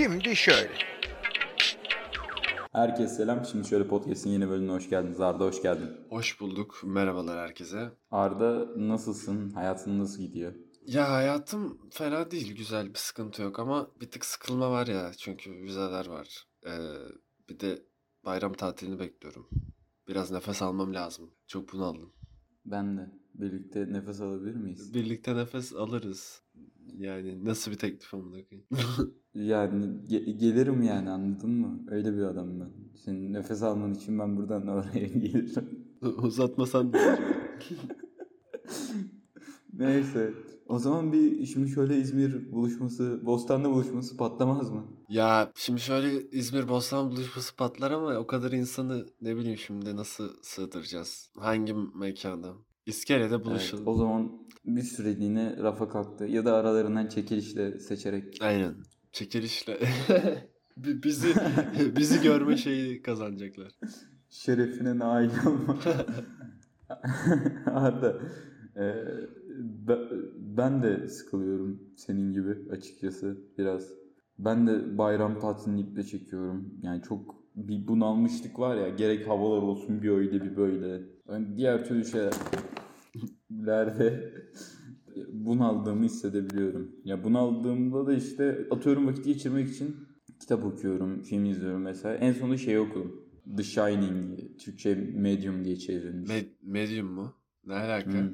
Şimdi şöyle. Herkese selam. Şimdi şöyle podcast'in yeni bölümüne hoş geldiniz. Arda hoş geldin. Hoş bulduk. Merhabalar herkese. Arda nasılsın? Hayatın nasıl gidiyor? Ya hayatım fena değil. Güzel bir sıkıntı yok ama bir tık sıkılma var ya. Çünkü vizeler var. Ee, bir de bayram tatilini bekliyorum. Biraz nefes almam lazım. Çok bunaldım. Ben de. Birlikte nefes alabilir miyiz? Birlikte nefes alırız. Yani nasıl bir teklif amına koyayım? Yani ge- gelirim yani anladın mı? Öyle bir adamım ben. Senin nefes alman için ben buradan oraya gelirim. Uzatmasan da. Neyse. O zaman bir şimdi şöyle İzmir buluşması, Bostan'da buluşması patlamaz mı? Ya şimdi şöyle İzmir Bostan buluşması patlar ama o kadar insanı ne bileyim şimdi nasıl sığdıracağız? Hangi mekanda? İskele'de Evet, buluşalım. o zaman bir süreliğine rafa kalktı. Ya da aralarından çekilişle seçerek. Aynen. Çekilişle Bi- bizi bizi görme şeyi kazanacaklar. Şerefine nail olma. Arda, e, be- ben de sıkılıyorum senin gibi açıkçası biraz. Ben de bayram tatilini iple çekiyorum. Yani çok bir bunalmışlık var ya gerek havalar olsun bir öyle bir böyle. Yani diğer türlü şeylerde bunaldığımı hissedebiliyorum. Ya bunaldığımda da işte atıyorum vakit geçirmek için kitap okuyorum, film izliyorum mesela. En sonunda şey okudum. The Shining, Türkçe Medium diye çevrilmiş. Me- medium mu? Ne alaka? Hmm.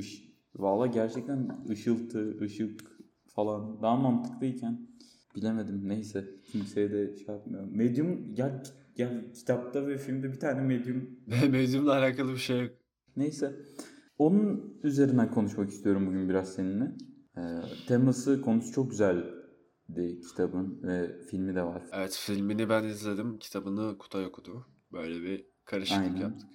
Iş, Valla gerçekten ışıltı, ışık falan daha mantıklıyken bilemedim. Neyse kimseye de şey yapmıyorum. Medium ya, ya kitapta ve filmde bir tane medium Medium'la alakalı bir şey yok. Neyse. Onun üzerinden konuşmak istiyorum bugün biraz seninle. Ee, teması, konusu çok güzeldi kitabın ve filmi de var. Evet filmini ben izledim. Kitabını Kutay okudu. Böyle bir karışıklık Aynen. yaptık.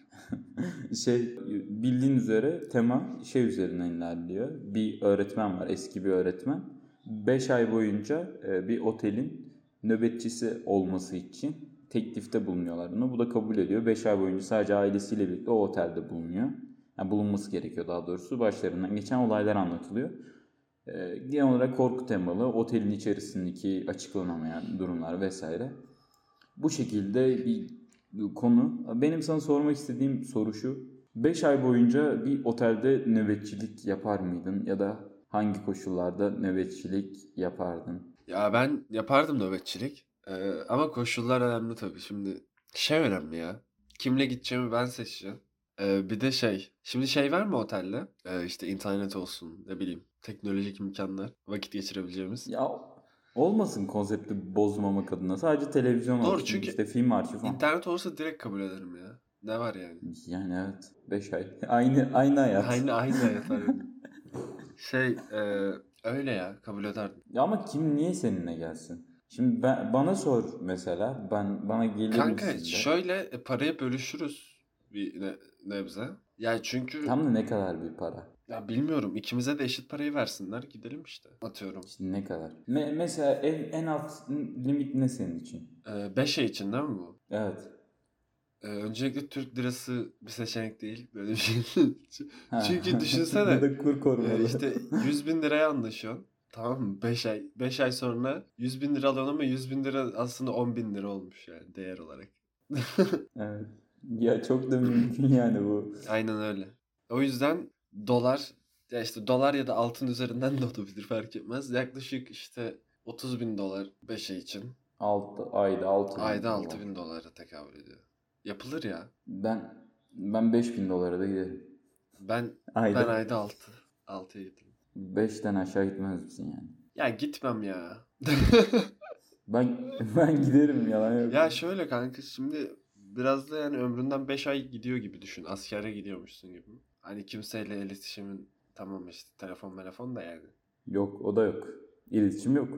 şey bildiğin üzere tema şey üzerinden ilerliyor. Bir öğretmen var, eski bir öğretmen. 5 ay boyunca e, bir otelin nöbetçisi olması için teklifte bulunuyorlar ona. Bu da kabul ediyor. 5 ay boyunca sadece ailesiyle birlikte o otelde bulunuyor. Yani bulunması gerekiyor daha doğrusu. Başlarından geçen olaylar anlatılıyor. E, genel olarak korku temalı, otelin içerisindeki açıklanamayan durumlar vesaire. Bu şekilde bir konu. Benim sana sormak istediğim soru şu. 5 ay boyunca bir otelde nöbetçilik yapar mıydın? Ya da hangi koşullarda nöbetçilik yapardın? Ya ben yapardım nöbetçilik. Ee, ama koşullar önemli tabii. Şimdi şey önemli ya. Kimle gideceğimi ben seçeceğim. Ee, bir de şey. Şimdi şey var mı otelde? Ee, işte internet olsun ne bileyim. Teknolojik imkanlar. Vakit geçirebileceğimiz. Ya olmasın konsepti bozmamak adına. Sadece televizyon Doğru, olsun. çünkü işte film arşivi falan. İnternet olsa direkt kabul ederim ya. Ne var yani? Yani evet. 5 ay. Aynı aynı hayat. Aynı aynı hayat. Şey e, öyle ya kabul ederdim. Ya ama kim niye seninle gelsin? Şimdi ben, bana sor mesela. Ben bana gelir Kanka şöyle e, parayı bölüşürüz bir ne, nebze. Yani çünkü Tam da ne kadar bir para? ya bilmiyorum ikimize de eşit parayı versinler gidelim işte. Atıyorum. İşte ne kadar? Me- mesela en, en alt limit ne senin için? 5 ay için değil mi bu? Evet. E, öncelikle Türk lirası bir seçenek değil. Böyle bir şey. Çünkü düşünsene. da kur korumalı. e, işte 100 bin liraya anlaşıyorsun. Tamam mı? 5 ay. 5 ay sonra 100 bin lira alıyorsun ama 100 bin lira aslında 10 bin lira olmuş yani değer olarak. Evet. Ya çok da mümkün yani bu. Aynen öyle. O yüzden dolar ya işte dolar ya da altın üzerinden de olabilir fark etmez. Yaklaşık işte 30 bin dolar 5 ay için. Altı, ayda 6 Ayda 6 bin dolara tekabül ediyor. Yapılır ya. Ben ben 5000 dolara da giderim. Ben Ayda. ben ayda 6. 6'ya gittim. 5'ten aşağı gitmez misin yani? Ya gitmem ya. Ben ben giderim yalan yok. ya şöyle kanka şimdi biraz da yani ömründen 5 ay gidiyor gibi düşün. Askere gidiyormuşsun gibi. Hani kimseyle iletişimin tamam işte telefon telefon da yani. Yok o da yok. İletişim yok.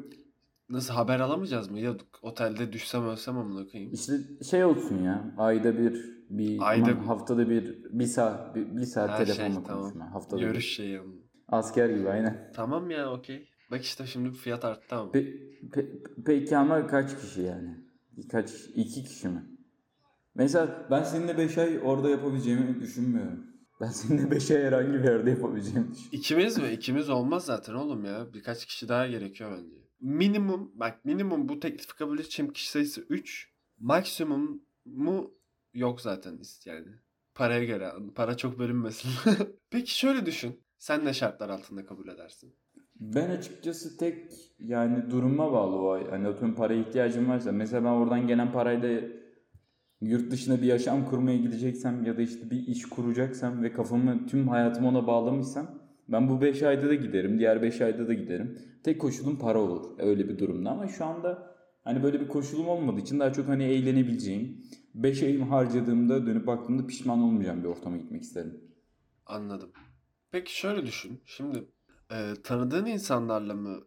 Nasıl haber alamayacağız mı? Ya otelde düşsem ölsem amına koyayım. İşte şey olsun ya. Ayda bir bir Ayda aman haftada bir bir saat bir, bir saat Her telefonla şey, tamam. konuşma. Haftada Görüş bir. şeyi. Asker gibi aynen. Tamam ya okey. Bak işte şimdi fiyat arttı ama. Pe- pe- peki ama kaç kişi yani? Kaç? iki kişi mi? Mesela ben seninle 5 ay orada yapabileceğimi düşünmüyorum. Ben seninle 5 ay herhangi bir yerde yapabileceğimi düşünüyorum. İkimiz mi? İkimiz olmaz zaten oğlum ya. Birkaç kişi daha gerekiyor bence. minimum bak minimum bu teklifi kabul edeceğim kişi sayısı 3. Maksimum mu yok zaten yani. Paraya göre. Para çok bölünmesin. Peki şöyle düşün. Sen ne şartlar altında kabul edersin? Ben açıkçası tek yani duruma bağlı o ay. Hani atıyorum paraya ihtiyacım varsa. Mesela ben oradan gelen parayla yurt dışına bir yaşam kurmaya gideceksem ya da işte bir iş kuracaksam ve kafamı tüm hayatımı ona bağlamışsam ben bu 5 ayda da giderim. Diğer 5 ayda da giderim. Tek koşulum para olur öyle bir durumda ama şu anda hani böyle bir koşulum olmadığı için daha çok hani eğlenebileceğim 5 ayımı harcadığımda dönüp baktığımda pişman olmayacağım bir ortama gitmek isterim. Anladım. Peki şöyle düşün. Şimdi e, tanıdığın insanlarla mı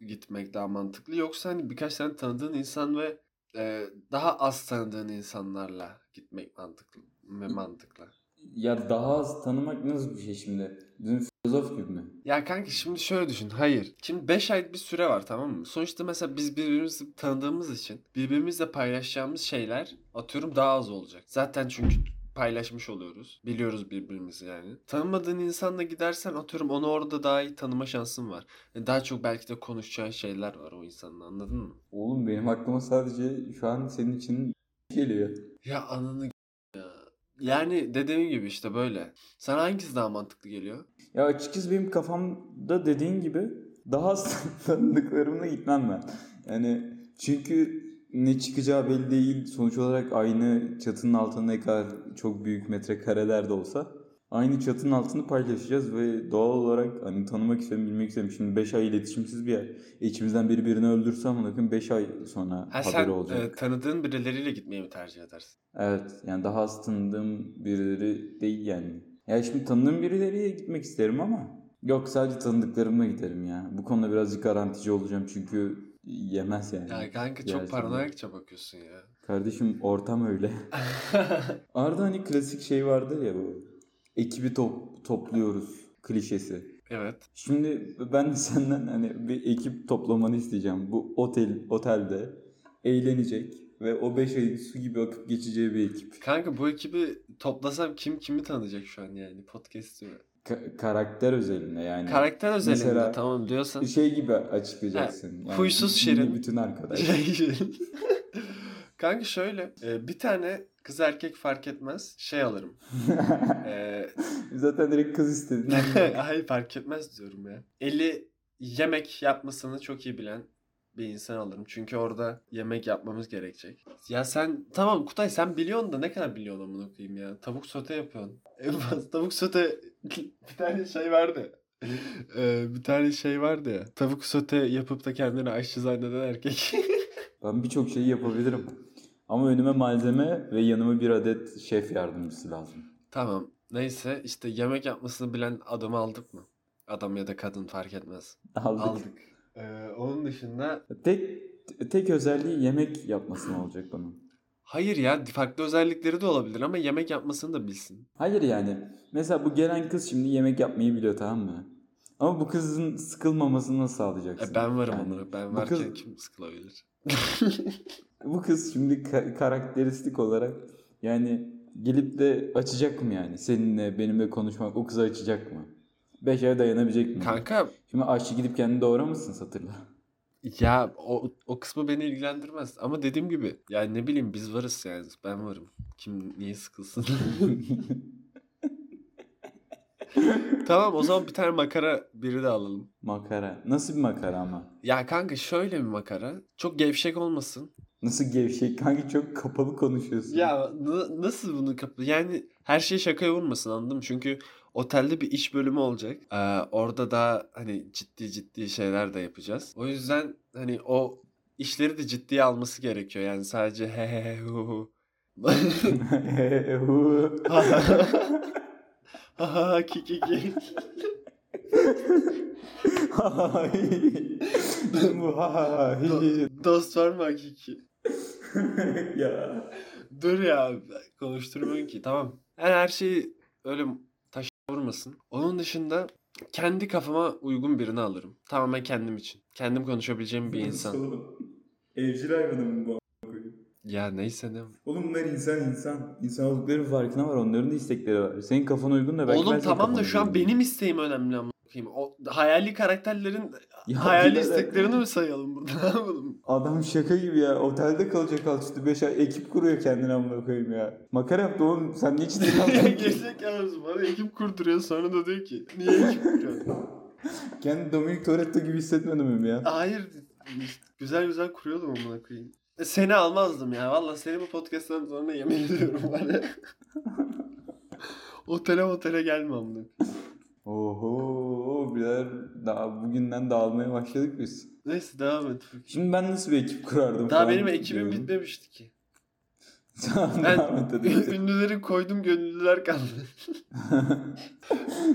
gitmek daha mantıklı yoksa hani birkaç tane tanıdığın insan ve e, daha az tanıdığın insanlarla gitmek mantıklı mı mantıklı? Ya daha az tanımak nasıl bir şey şimdi? Bizim filozof gibi mi? Ya kanka şimdi şöyle düşün. Hayır. Şimdi 5 ay bir süre var tamam mı? Sonuçta mesela biz birbirimizi tanıdığımız için birbirimizle paylaşacağımız şeyler atıyorum daha az olacak. Zaten çünkü paylaşmış oluyoruz. Biliyoruz birbirimizi yani. Tanımadığın insanla gidersen atıyorum onu orada daha iyi tanıma şansın var. Yani daha çok belki de konuşacağın şeyler var o insanla anladın mı? Oğlum benim aklıma sadece şu an senin için geliyor. Ya ananı ya. Yani dediğim gibi işte böyle. Sana hangisi daha mantıklı geliyor? Ya açıkçası benim kafamda dediğin gibi daha az tanıdıklarımla gitmem ben. Yani çünkü ne çıkacağı belli değil. Sonuç olarak aynı çatının altında ne kadar çok büyük metrekareler de olsa aynı çatının altını paylaşacağız ve doğal olarak hani tanımak istiyorum, bilmek istiyorum. Şimdi 5 ay iletişimsiz bir yer. İçimizden biri birini öldürse ama bakın 5 ay sonra Ha, haberi sen olacak. e, tanıdığın birileriyle gitmeyi mi tercih edersin? Evet yani daha az tanıdığım birileri değil yani. Ya şimdi tanıdığım birileriyle gitmek isterim ama yok sadece tanıdıklarımla giderim ya. Bu konuda birazcık garantici olacağım çünkü yemez yani. Ya kanka çok Gerçekten. paranoyakça bakıyorsun ya. Kardeşim ortam öyle. Arada hani klasik şey vardır ya bu. Ekibi top, topluyoruz klişesi. evet. Şimdi ben de senden hani bir ekip toplamanı isteyeceğim. Bu otel otelde eğlenecek ve o 5 ayın su gibi akıp geçeceği bir ekip. Kanka bu ekibi toplasam kim kimi tanıyacak şu an yani podcast'ı. Ka- karakter özelinde yani. Karakter özelinde Mesela- tamam diyorsan. şey gibi açıklayacaksın. Ha, huysuz Şirin. bütün arkadaş. Kanka şöyle e, bir tane kız erkek fark etmez şey alırım. E, Zaten direkt kız istedin. Hayır fark etmez diyorum ya. Eli yemek yapmasını çok iyi bilen bir insan alırım. Çünkü orada yemek yapmamız gerekecek. Ya sen tamam Kutay sen biliyorsun da ne kadar biliyorsun amına koyayım ya. Tavuk sote yapıyorsun. En fazla tavuk sote bir tane şey vardı. Ee, bir tane şey vardı ya. Tavuk sote yapıp da kendini aşçı zanneden erkek. ben birçok şeyi yapabilirim. Ama önüme malzeme ve yanıma bir adet şef yardımcısı lazım. tamam. Neyse işte yemek yapmasını bilen adamı aldık mı? Adam ya da kadın fark etmez. Aldık. Aldık. Ee, onun dışında Tek tek özelliği yemek yapması mı olacak bunun? Hayır ya farklı özellikleri de olabilir ama yemek yapmasını da bilsin. Hayır yani. Mesela bu gelen kız şimdi yemek yapmayı biliyor tamam mı? Ama bu kızın sıkılmamasını nasıl sağlayacaksın? E ben varım Yani onlara. Ben varken kız- kim sıkılabilir? Bu kız şimdi ka- karakteristik olarak yani gelip de açacak mı yani? Seninle benimle konuşmak o kızı açacak mı? Beş ay dayanabilecek mi? Kanka Şimdi aşçı gidip kendini doğramasın satırla. ya o, o kısmı beni ilgilendirmez. Ama dediğim gibi yani ne bileyim biz varız yani. Ben varım. Kim niye sıkılsın? tamam o zaman bir tane makara biri de alalım. makara. Nasıl bir makara ama? Ya kanka şöyle bir makara. Çok gevşek olmasın. Nasıl gevşek kanki çok kapalı konuşuyorsun. Ya n- nasıl bunu kapı? Yani her şey şakaya vurmasın anladın mı? Çünkü otelde bir iş bölümü olacak. Ee, orada da hani ciddi ciddi şeyler de yapacağız. O yüzden hani o işleri de ciddiye alması gerekiyor. Yani sadece he he he hu hu. Ha ha ha ki ki ki. Bu Dost var mı hakiki? ya. Dur ya konuşturmuyorum ki tamam. Yani her şeyi öyle taş vurmasın. Onun dışında kendi kafama uygun birini alırım. Tamamen kendim için. Kendim konuşabileceğim bir insan. Evcil hayvanım bu. Ya neyse ne. Oğlum bunlar insan insan. İnsan oldukları farkına var. Onların da istekleri var. Senin kafana uygun da belki ben Oğlum senin tamam da şu an benim isteğim önemli ama. O hayali karakterlerin Ya Hayali isteklerini mi sayalım burada? Ne? Adam şaka gibi ya. Otelde kalacak alt üstü 5 ay ekip kuruyor kendine amına koyayım ya. Makara yaptı oğlum. Sen niye ciddi aldın? Gerizekalı mısın? Bana ekip kurduruyor sonra da diyor ki niye ekip kuruyorsun? Kendi Dominic Toretto gibi hissetmedim mi ya? Hayır. Güzel güzel kuruyordum amına koyayım. E, Seni almazdım ya. Valla seni bu podcast'tan sonra yemin ediyorum ya. otele otele gelme amına koyayım. Birader daha bugünden dağılmaya başladık biz. Neyse devam et. Şimdi ben nasıl bir ekip kurardım Daha falan benim ekibim diyorum. bitmemişti ki. Tamam Ben devam et hadi. ünlüleri koydum gönüllüler kaldı.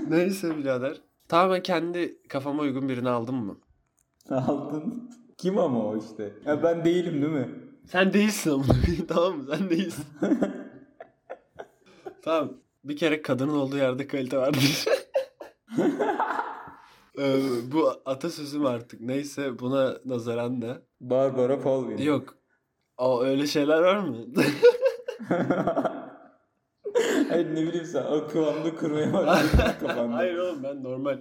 Neyse birader. Tamamen kendi kafama uygun birini aldım mı? Aldın. Kim ama o işte? Ya ben değilim değil mi? Sen değilsin ama tamam mı? Sen değilsin. tamam. Bir kere kadının olduğu yerde kalite vardır. Ee, bu atasözüm artık. Neyse buna nazaran da. Barbara Palvin. Yok. O öyle şeyler var mı? Hayır ne bileyim sen o kıvamda kurmaya başladın. Hayır oğlum ben normal.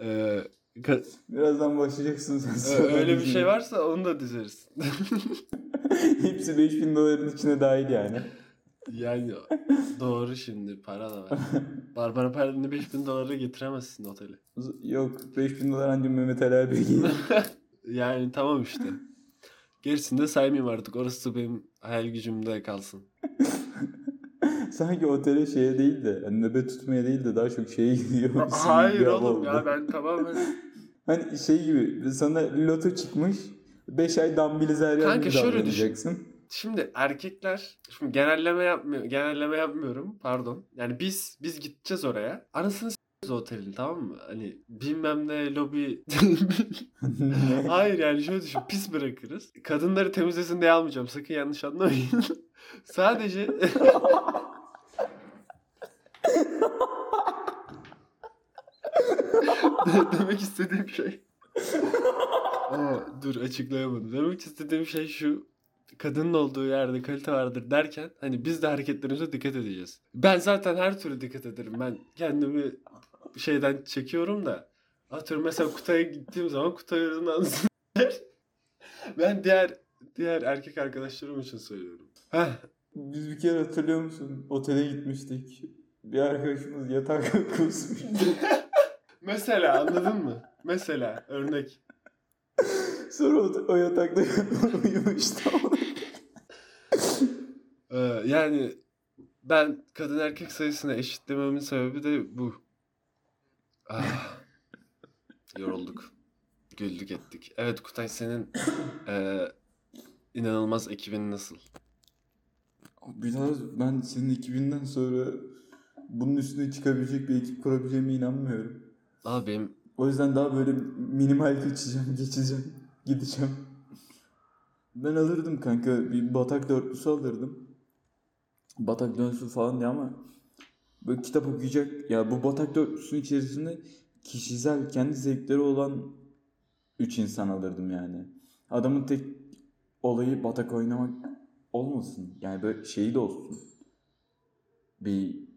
Ee, ka- Birazdan başlayacaksın sen. Sonra öyle bir şey varsa onu da dizeriz. Hepsi 5000 doların içine dahil yani. Yani doğru şimdi para da var. Barbara Perlin'i 5000 dolara getiremezsin otele. Yok 5000 dolar anca Mehmet Ali abi. Yani tamam işte. Gerisini de saymayayım artık. Orası benim hayal gücümde kalsın. Sanki otele şeye değil de yani nöbet tutmaya değil de daha çok şeye gidiyor. Hayır oğlum ya ben tamamen... Hani şey gibi sana loto çıkmış 5 ay dambilizeryan Kanka gibi şöyle davranacaksın. Şimdi erkekler, şimdi genelleme yapmıyor, genelleme yapmıyorum pardon. Yani biz biz gideceğiz oraya. Anasını o otelin tamam mı? Hani bilmem ne lobi... Hayır yani şöyle düşün pis bırakırız. Kadınları temizlesin diye almayacağım sakın yanlış anlamayın. Sadece... De- demek istediğim şey. Aa, dur açıklayamadım. Demek istediğim şey şu. Kadının olduğu yerde kalite vardır derken hani biz de hareketlerimize dikkat edeceğiz. Ben zaten her türlü dikkat ederim. Ben kendimi şeyden çekiyorum da atıyorum mesela Kutay'a gittiğim zaman Kutay anısını ben diğer diğer erkek arkadaşlarım için söylüyorum. Heh, Biz bir kere hatırlıyor musun? Otele gitmiştik. Bir arkadaşımız yatak kusmuş. mesela anladın mı? Mesela örnek. Sonra o, o yatakta uyumuştu. Yani ben kadın erkek sayısını eşitlememin sebebi de bu. Ah, yorulduk. Güldük ettik. Evet Kutay senin eee, inanılmaz ekibin nasıl? Biraz ben senin ekibinden sonra bunun üstüne çıkabilecek bir ekip kurabileceğime inanmıyorum. Abi benim O yüzden daha böyle minimal geçeceğim, geçeceğim, gideceğim. Ben alırdım kanka bir batak dörtlüsü alırdım. Batak dörtlüsü falan diye ama böyle kitap okuyacak. Ya bu batak dörtlüsünün içerisinde kişisel kendi zevkleri olan üç insan alırdım yani. Adamın tek olayı batak oynamak olmasın. Yani böyle şeyi de olsun. Bir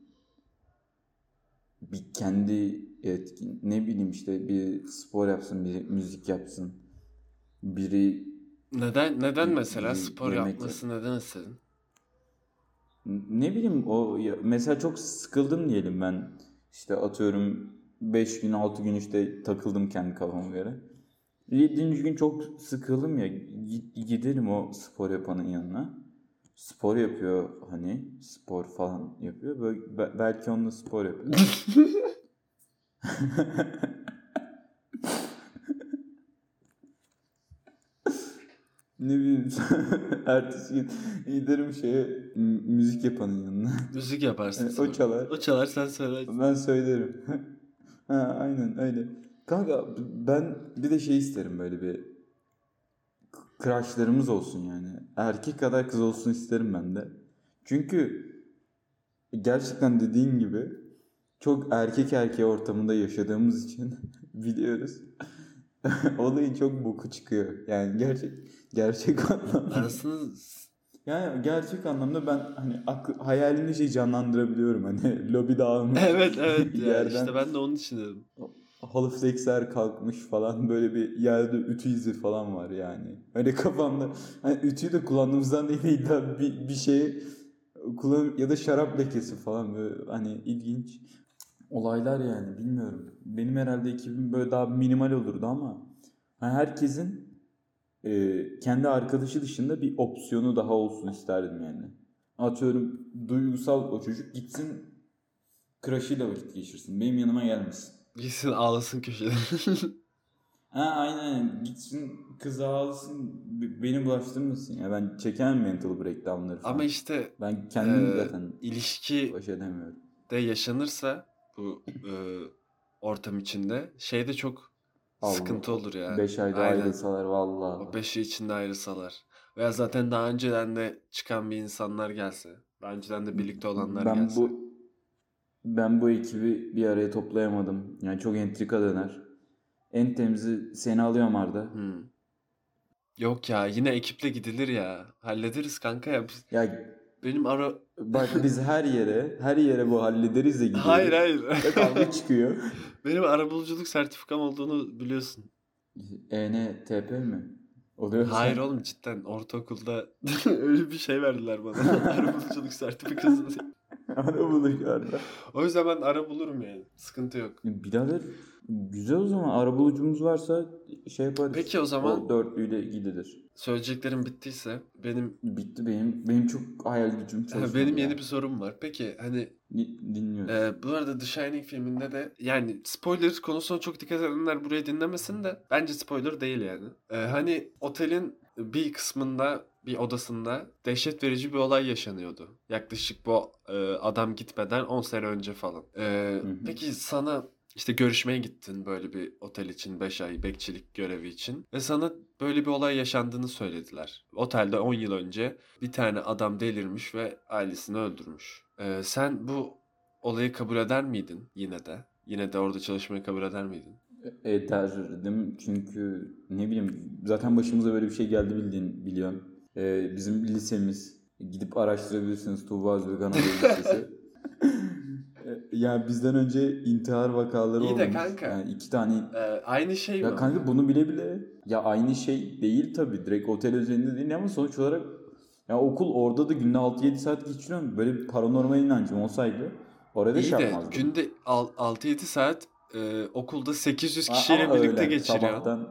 bir kendi etkin ne bileyim işte bir spor yapsın, bir müzik yapsın. Biri neden neden Y- mesela y- spor yapması neden istedin? Ne bileyim o mesela çok sıkıldım diyelim ben işte atıyorum 5 gün 6 gün işte takıldım kendi kafama göre. 7. gün çok sıkıldım ya gi- giderim o spor yapanın yanına. Spor yapıyor hani spor falan yapıyor. Böyle be- belki onunla spor yapıyor. ne bileyim ertesi gün giderim şeye müzik yapanın yanına. Müzik yaparsın o sonra. çalar. O çalar sen söyle. Ben söylerim. ha, aynen öyle. Kanka ben bir de şey isterim böyle bir crushlarımız olsun yani. Erkek kadar kız olsun isterim ben de. Çünkü gerçekten dediğin gibi çok erkek erkeğe ortamında yaşadığımız için biliyoruz. Olayın çok boku çıkıyor. Yani gerçek gerçek anlamda. Arasını Yani gerçek anlamda ben hani aklı, hayalimde şey canlandırabiliyorum hani lobi dağılmış. Evet evet ya Yerden- işte ben de onun için dedim. Haliflexler kalkmış falan böyle bir yerde ütü izi falan var yani. Hani kafamda hani ütüyü de kullandığımızdan değil illa bir, bir şey kullan ya da şarap lekesi falan böyle hani ilginç olaylar yani bilmiyorum. Benim herhalde ekibim böyle daha minimal olurdu ama hani herkesin e, kendi arkadaşı dışında bir opsiyonu daha olsun isterdim yani. Atıyorum duygusal o çocuk gitsin crush'ıyla vakit geçirsin. Benim yanıma gelmesin. Gitsin ağlasın köşede. Ha aynen gitsin kız ağlasın beni bulaştırmasın ya ben çekemem mental breakdownları falan. Ama işte ben kendim e, zaten ilişki baş edemiyorum. de yaşanırsa bu e, ortam içinde şey de çok Allah. sıkıntı olur ya. 5 ayda Aynen. ayrılsalar vallahi. O beşi içinde ayrılsalar. Veya zaten daha önceden de çıkan bir insanlar gelse. Daha önceden de birlikte olanlar ben gelse. bu ben bu ekibi bir araya toplayamadım. Yani çok entrika döner. En temizi seni alıyorum Arda. Hmm. Yok ya yine ekiple gidilir ya. Hallederiz kanka ya. Ya Benim ara... bak biz her yere her yere bu hallederiz de gidiyoruz. Hayır hayır. Kavga çıkıyor. Benim arabuluculuk sertifikam olduğunu biliyorsun. ENTP mi? Oluyor Hayır oğlum cidden ortaokulda öyle bir şey verdiler bana. arabuluculuk sertifikası. Ara buluş Arda. O yüzden ben ara bulurum yani. Sıkıntı yok. Birader güzel o zaman arabulucumuz varsa şey yaparız. Peki o zaman O dörtlüyle gidilir. söyleyeceklerim bittiyse benim Bitti benim. Benim çok hayal gücüm çalışmadı. benim ya. yeni bir sorum var. Peki hani Di- dinliyoruz. Ee, bu arada The Shining filminde de yani spoiler konusuna çok dikkat edenler burayı dinlemesin de bence spoiler değil yani. Ee, hani otelin bir kısmında bir odasında dehşet verici bir olay yaşanıyordu. Yaklaşık bu e, adam gitmeden 10 sene önce falan. Hı hı. peki sana işte görüşmeye gittin böyle bir otel için 5 ay bekçilik görevi için ve sana böyle bir olay yaşandığını söylediler. Otelde 10 yıl önce bir tane adam delirmiş ve ailesini öldürmüş. Ee, sen bu olayı kabul eder miydin yine de? Yine de orada çalışmayı kabul eder miydin? Ederdim çünkü ne bileyim zaten başımıza böyle bir şey geldi bildiğin biliyorsun. Ee, bizim lisemiz gidip araştırabilirsiniz Tuğba Özbek Anadolu Lisesi. Yani bizden önce intihar vakaları İyi de olmuş. kanka. Yani iki tane Ee, aynı şey Ya mi? kanka bunu bile bile ya aynı şey değil tabii direkt otel özelinde değil ama sonuç olarak ya okul orada da günde 6-7 saat geçiriyorum. Böyle bir paranormal inancım olsaydı orada İyi şey de yapmazdım. günde al- 6-7 saat e, okulda 800 A- kişiyle ama birlikte öyle, geçiriyorsun. Sabahtan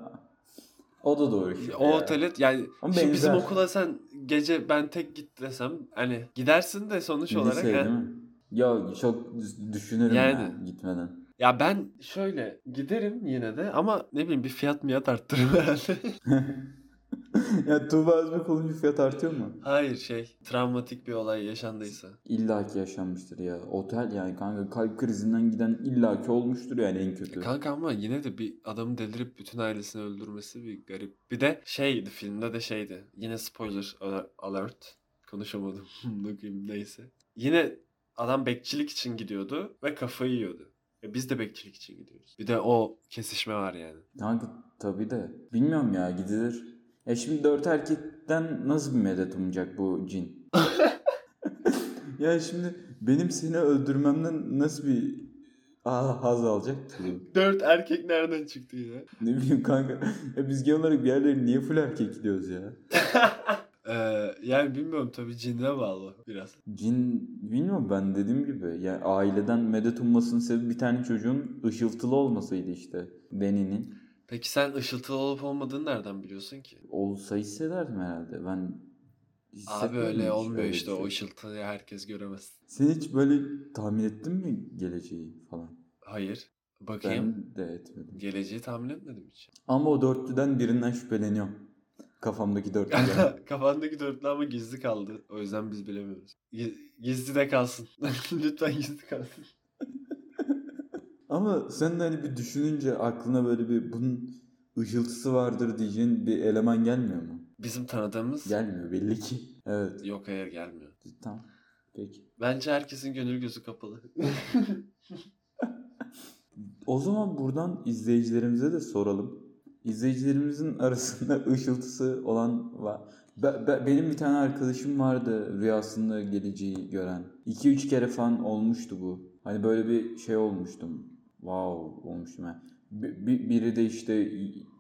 o da doğru. işte O ya. otele yani Ama şimdi bizim okula sen gece ben tek git desem hani gidersin de sonuç olarak Lise yani- değil mi? Ya çok düşünürüm Yani. ya gitmeden. Ya ben şöyle giderim yine de ama ne bileyim bir fiyat miyat arttırırım herhalde. ya Tuğba Özbek olunca fiyat artıyor mu? Hayır şey travmatik bir olay yaşandıysa. İlla ki yaşanmıştır ya. Otel yani kanka kalp krizinden giden illa ki olmuştur yani en kötü. Kanka ama yine de bir adamı delirip bütün ailesini öldürmesi bir garip. Bir de şeydi filmde de şeydi. Yine spoiler aler- alert. Konuşamadım. Bakayım neyse. Yine adam bekçilik için gidiyordu ve kafayı yiyordu. E biz de bekçilik için gidiyoruz. Bir de o kesişme var yani. Kanka tabii de. Bilmiyorum ya gidilir. Ya şimdi dört erkekten nasıl bir medet umacak bu cin? ya şimdi benim seni öldürmemden nasıl bir ah, haz alacak? Dört erkek nereden çıktı ya? Ne bileyim kanka. Ya biz genel olarak bir yerlere niye full erkek gidiyoruz ya? Ee, yani bilmiyorum tabii cinine bağlı biraz. Cin bilmiyorum ben dediğim gibi. Yani aileden medet ummasının sebebi bir tane çocuğun ışıltılı olmasıydı işte. Deni'nin. Peki sen ışıltılı olup olmadığını nereden biliyorsun ki? Olsa hissederdim herhalde. Ben Abi öyle olmuyor öyle işte o şey. ışıltıyı herkes göremez. Sen hiç böyle tahmin ettin mi geleceği falan? Hayır. Bakayım. Ben de etmedim. Geleceği tahmin etmedim hiç. Ama o dörtlüden birinden şüpheleniyorum. Kafamdaki dörtlüden. Kafandaki dörtlü ama gizli kaldı. O yüzden biz bilemiyoruz. Gi- Gizli de kalsın. Lütfen gizli kalsın. Ama sen de hani bir düşününce aklına böyle bir bunun ışıltısı vardır diyeceğin bir eleman gelmiyor mu? Bizim tanıdığımız Gelmiyor belli ki. Evet. yok hayır gelmiyor. Tamam. Peki. Bence herkesin gönül gözü kapalı. O zaman buradan izleyicilerimize de soralım. İzleyicilerimizin arasında ışıltısı olan var. Be- be- benim bir tane arkadaşım vardı rüyasında geleceği gören. 2-3 kere falan olmuştu bu. Hani böyle bir şey olmuştum. wow olmuştum ben. Bi- bi- biri de işte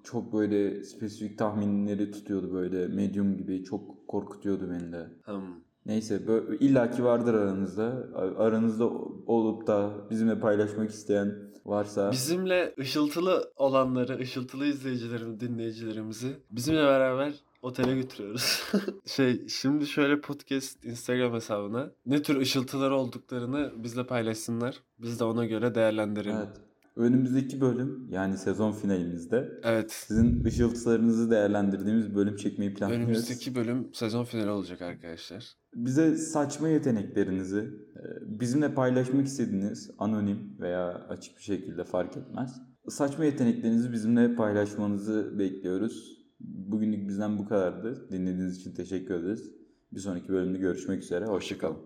çok böyle spesifik tahminleri tutuyordu böyle medium gibi çok korkutuyordu beni de. Hmm. Neyse illaki vardır aranızda. Aranızda olup da bizimle paylaşmak isteyen varsa Bizimle ışıltılı olanları, ışıltılı izleyicilerimizi, dinleyicilerimizi bizimle beraber otele götürüyoruz. şey şimdi şöyle podcast Instagram hesabına ne tür ışıltılar olduklarını bizle paylaşsınlar. Biz de ona göre değerlendirelim. evet. Önümüzdeki bölüm yani sezon finalimizde Evet. sizin ışıltılarınızı değerlendirdiğimiz bölüm çekmeyi planlıyoruz. Önümüzdeki bölüm sezon finali olacak arkadaşlar. Bize saçma yeteneklerinizi e, bizimle paylaşmak istediğiniz anonim veya açık bir şekilde fark etmez. Saçma yeteneklerinizi bizimle paylaşmanızı bekliyoruz. Bugünlük bizden bu kadardı. Dinlediğiniz için teşekkür ederiz. Bir sonraki bölümde görüşmek üzere. Hoşçakalın.